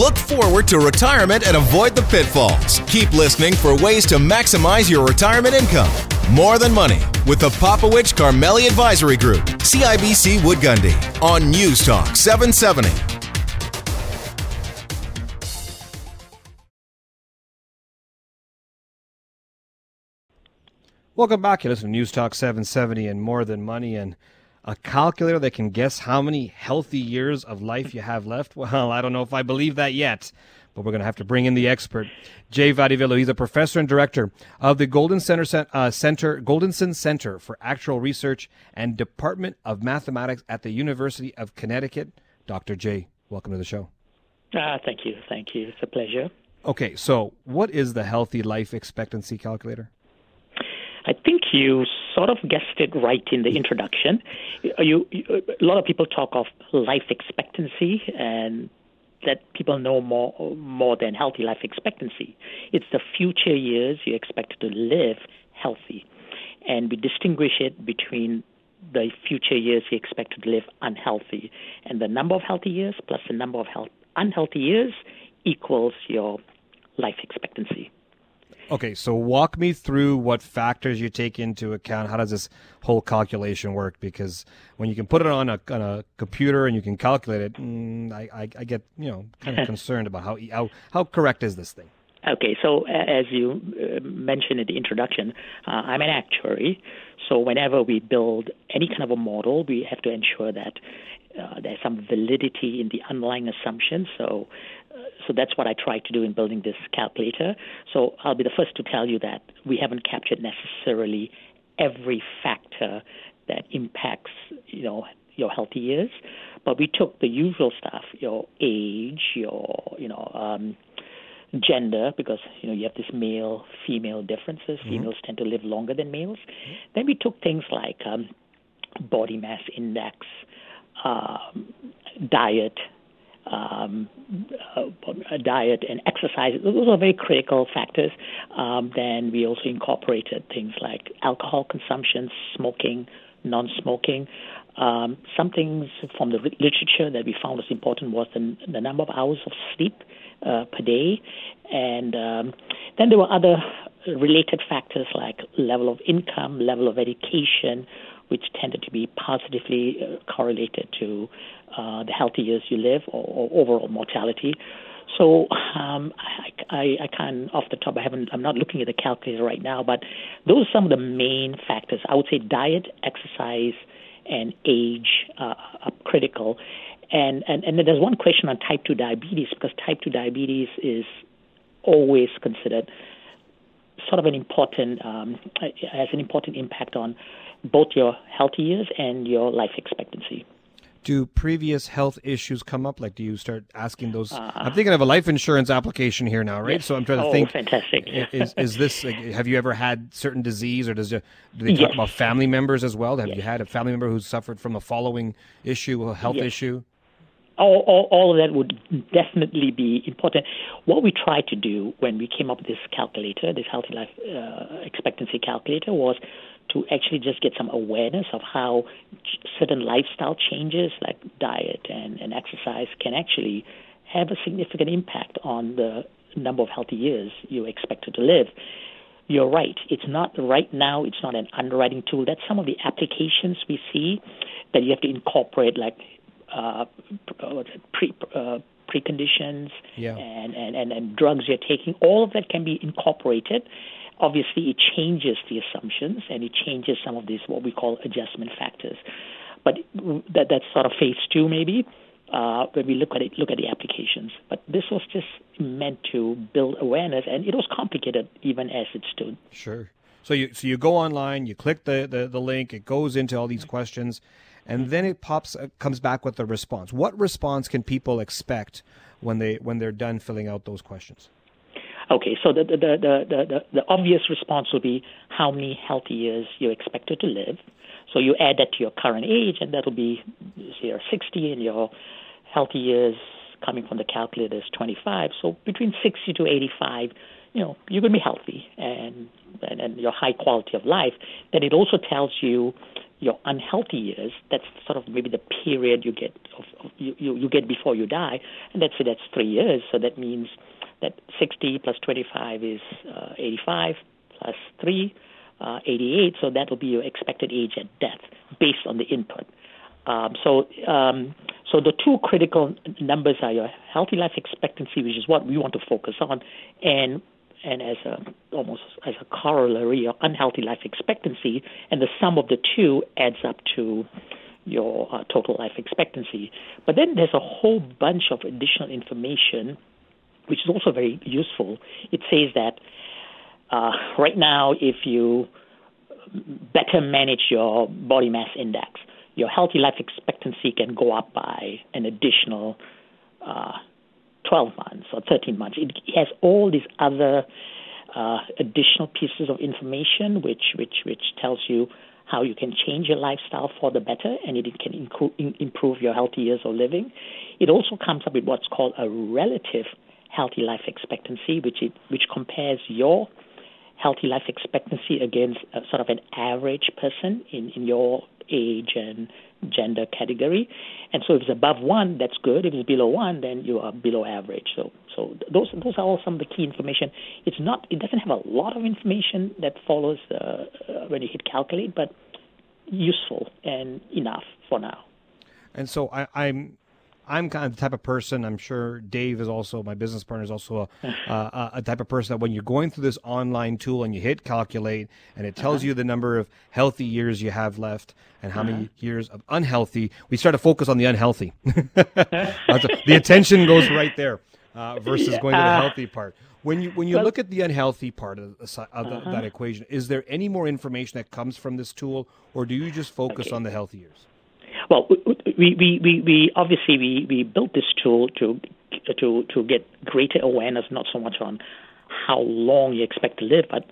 Look forward to retirement and avoid the pitfalls. Keep listening for ways to maximize your retirement income. More Than Money with the Popowich Karmali Advisory Group, CIBC Wood Gundy, on News Talk 770. Welcome back. You listen to News Talk 770 and More Than Money and a calculator that can guess how many healthy years of life you have left. Well, I don't know if I believe that yet, but we're going to have to bring in the expert, Jay Vadiveloo. He's a professor and director of the Golden Center, uh, Center, Goldenson Center for Actuarial Research and Department of Mathematics at the University of Connecticut. Dr. Jay, welcome to the show. Uh, thank you. Thank you. It's a pleasure. Okay, so what is the healthy life expectancy calculator? I think you sort of guessed it right in the introduction. Uh, you, you, a lot of people talk of life expectancy, and that people know more more than healthy life expectancy. It's the future years you expect to live healthy, and we distinguish it between the future years you expect to live unhealthy, and the number of healthy years plus the number of health, unhealthy years equals your life expectancy. Okay, so walk me through what factors you take into account. How does this whole calculation work? Because when you can put it on a, on a computer and you can calculate it, mm, I, I, I, get you know kind of concerned about how, how how correct is this thing. Okay, so as you uh, mentioned in the introduction, uh, I'm an actuary. So whenever we build any kind of a model, we have to ensure that uh, there's some validity in the underlying assumptions. So so that's what I tried to do in building this calculator. So I'll be the first to tell you that we haven't captured necessarily every factor that impacts, you know, your healthy years, but we took the usual stuff, your age, your, you know, um, gender, because you know you have this male female differences. Mm-hmm. Females tend to live longer than males. Mm-hmm. Then we took things like um, body mass index, um, diet, um, uh, diet and exercise. Those are very critical factors. Um, then we also incorporated things like alcohol consumption, smoking, non-smoking. Um, some things from the literature that we found was important was the, the number of hours of sleep uh, per day, and um, then there were other related factors like level of income, level of education, which tended to be positively uh, correlated to uh, the healthy years you live or, or overall mortality. So um, I, I, I can't, off the top, I haven't, I'm not looking at the calculator right now, but those are some of the main factors. I would say diet, exercise, and age uh, are critical. And, and, and then there's one question on type 2 diabetes because type 2 diabetes is always considered sort of an important, um, has an important impact on both your healthy years and your life expectancy do previous health issues come up? Like, do you start asking those? Uh, I'm thinking of a life insurance application here now, right? Yes. So I'm trying to think. oh, think. Fantastic. is, is this? Like, have you ever had certain disease, or does do they talk yes. about family members as well? Have yes. you had a family member who's suffered from a following issue, a health issue? All, all, all, of that would definitely be important. What we tried to do when we came up with this calculator, this healthy life uh, expectancy calculator, was to actually just get some awareness of how certain lifestyle changes like diet and, and exercise can actually have a significant impact on the number of healthy years you're expected to live. You're right. It's not right now. It's not an underwriting tool. That's some of the applications we see that you have to incorporate, like uh, pre uh, preconditions yeah. and, and, and, and drugs you're taking. All of that can be incorporated obviously it changes the assumptions and it changes some of these what we call adjustment factors. But that that's sort of phase two maybe uh, when we look at it, look at the applications. But this was just meant to build awareness, and it was complicated even as it stood. Sure. So you so you go online, you click the, the, the link, it goes into all these questions, and then it pops uh, comes back with a response. What response can people expect when they when they're done filling out those questions? Okay, so the, the, the, the, the, obvious response would be how many healthy years you're expected to live. So you add that to your current age, and that'll be you're 60, and your healthy years coming from the calculator is 25. So between 60 to 85, you know, you're going to be healthy and, and, and your high quality of life. Then it also tells you your unhealthy years, that's sort of maybe the period you get of, of you, you, you get before you die, and let's say that's three years. So that means that 60 plus 25 is uh, 85 plus 3, uh, 88. So that will be your expected age at death based on the input. Um, so, um, so the two critical numbers are your healthy life expectancy, which is what we want to focus on, and and as a almost as a corollary, your unhealthy life expectancy, and the sum of the two adds up to your uh, total life expectancy. But then there's a whole bunch of additional information, which is also very useful. It says that uh, right now, if you better manage your body mass index, your healthy life expectancy can go up by an additional uh, 12 months or 13 months. It has all these other uh, additional pieces of information which, which, which tells you how you can change your lifestyle for the better and it can improve your healthy years of living. It also comes up with what's called a relative healthy life expectancy, which, it, which compares your healthy life expectancy against a, sort of an average person in, in your age and gender category. And so if it's above one, that's good. If it's below one, then you are below average. So so those those are all some of the key information. It's not it doesn't have a lot of information that follows uh, uh, when you hit calculate, but useful and enough for now. And so I, I'm I'm kind of the type of person. I'm sure Dave is also my business partner is also a, uh, a type of person that when you're going through this online tool and you hit calculate and it tells uh-huh. you the number of healthy years you have left and how uh-huh. many years of unhealthy, we start to focus on the unhealthy. the attention goes right there uh, versus going to the healthy part. When you when you well, look at the unhealthy part of, the, of the, uh-huh. that equation, is there any more information that comes from this tool, or do you just focus okay. on the healthy years? Well, we, we, we, we obviously we, we built this tool to to to get greater awareness, not so much on how long you expect to live, but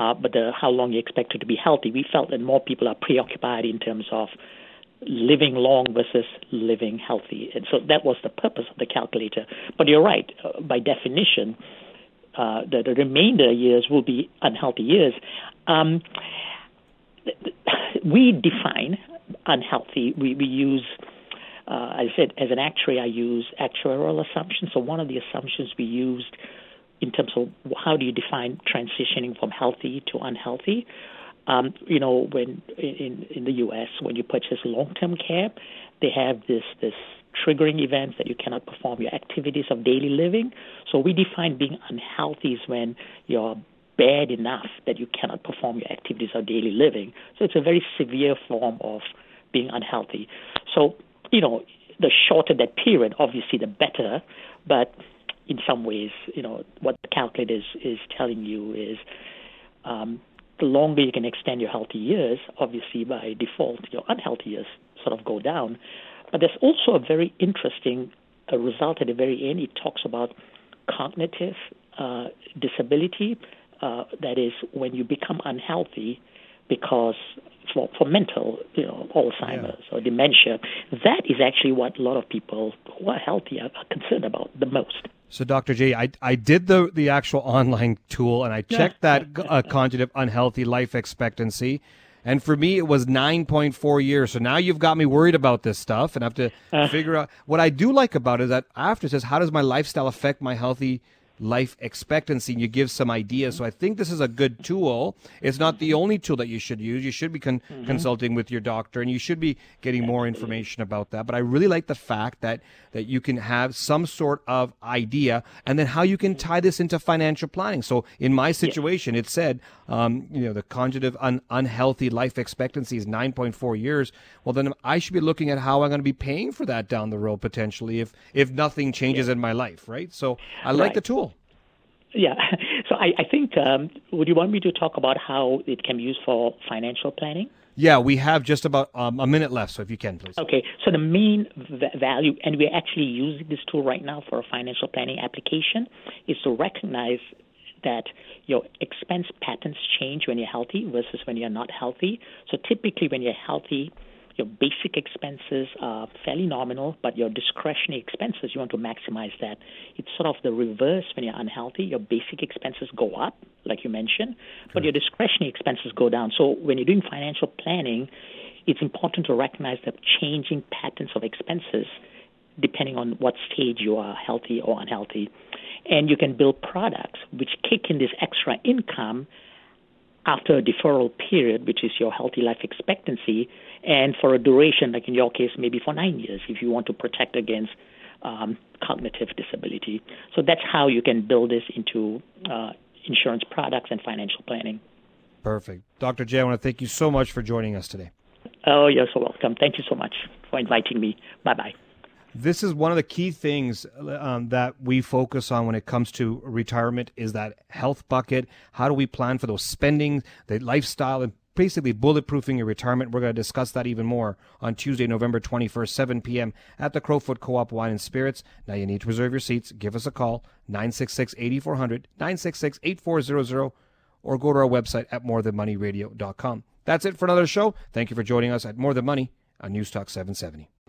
uh, but the, how long you expect to be healthy. We felt that more people are preoccupied in terms of living long versus living healthy, and so that was the purpose of the calculator. But you're right, uh, by definition, uh, the, the remainder years will be unhealthy years. Um, we define unhealthy. We, we use, uh, I said, as an actuary, I use actuarial assumptions. So one of the assumptions we used in terms of how do you define transitioning from healthy to unhealthy. Um, you know, when in in the U.S. when you purchase long-term care, they have this this triggering events that you cannot perform your activities of daily living. So we define being unhealthy is when you're bad enough that you cannot perform your activities of daily living. So it's a very severe form of being unhealthy. So, you know, the shorter that period, obviously, the better. But in some ways, you know, what the calculator is, is telling you is um, the longer you can extend your healthy years, obviously, by default, your unhealthy years sort of go down. But there's also a very interesting result at the very end. It talks about cognitive uh, disability. Uh, that is, when you become unhealthy because for, for mental, you know, Alzheimer's yeah. or dementia, that is actually what a lot of people who are healthy are, concerned about the most. So, Dr. J, I, I did the, the actual online tool and I checked that uh, conjugative unhealthy life expectancy. And for me, it was 9.4 years. So now you've got me worried about this stuff and I have to uh, figure out. What I do like about it is that after it says, how does my lifestyle affect my healthy life expectancy and you give some ideas. So I think this is a good tool. It's not the only tool that you should use. You should be con- mm-hmm. consulting with your doctor and you should be getting more information about that. But I really like the fact that that you can have some sort of idea and then how you can tie this into financial planning. So in my situation, yeah. it said, um, you know, the conjugative un- unhealthy life expectancy is 9.4 years. Well, then I should be looking at how I'm going to be paying for that down the road potentially if if nothing changes yeah. in my life, right? So I like the tool. Yeah. So I, I think, um, would you want me to talk about how it can be used for financial planning? Yeah, we have just about um, a minute left, so if you can, please. Okay, so the main v- value, and we're actually using this tool right now for a financial planning application, is to recognize that your expense patterns change when you're healthy versus when you're not healthy. So typically, when you're healthy, your basic expenses are fairly nominal, but your discretionary expenses, you want to maximize that. It's sort of the reverse when you're unhealthy. Your basic expenses go up, like you mentioned, but your discretionary expenses go down. So when you're doing financial planning, it's important to recognize the changing patterns of expenses depending on what stage you are, healthy or unhealthy. And you can build products which kick in this extra income after a deferral period, which is your healthy life expectancy, and for a duration, like in your case, maybe for nine years, if you want to protect against um, cognitive disability. So that's how you can build this into uh, insurance products and financial planning. Perfect. Dr. J, I want to thank you so much for joining us today. Oh, you're so welcome. Thank you so much for inviting me. Bye bye. This is one of the key things um, that we focus on when it comes to retirement is that health bucket. How do we plan for those spending, the lifestyle, and basically bulletproofing your retirement. We're going to discuss that even more on Tuesday, November 21st, 7 p.m. at the Crowfoot Co-op Wine and Spirits. Now you need to reserve your seats. Give us a call, 966-8400, 966-8400, or go to our website at morethanmoneyradio.com. That's it for another show. Thank you for joining us at More Than Money on Newstalk 770.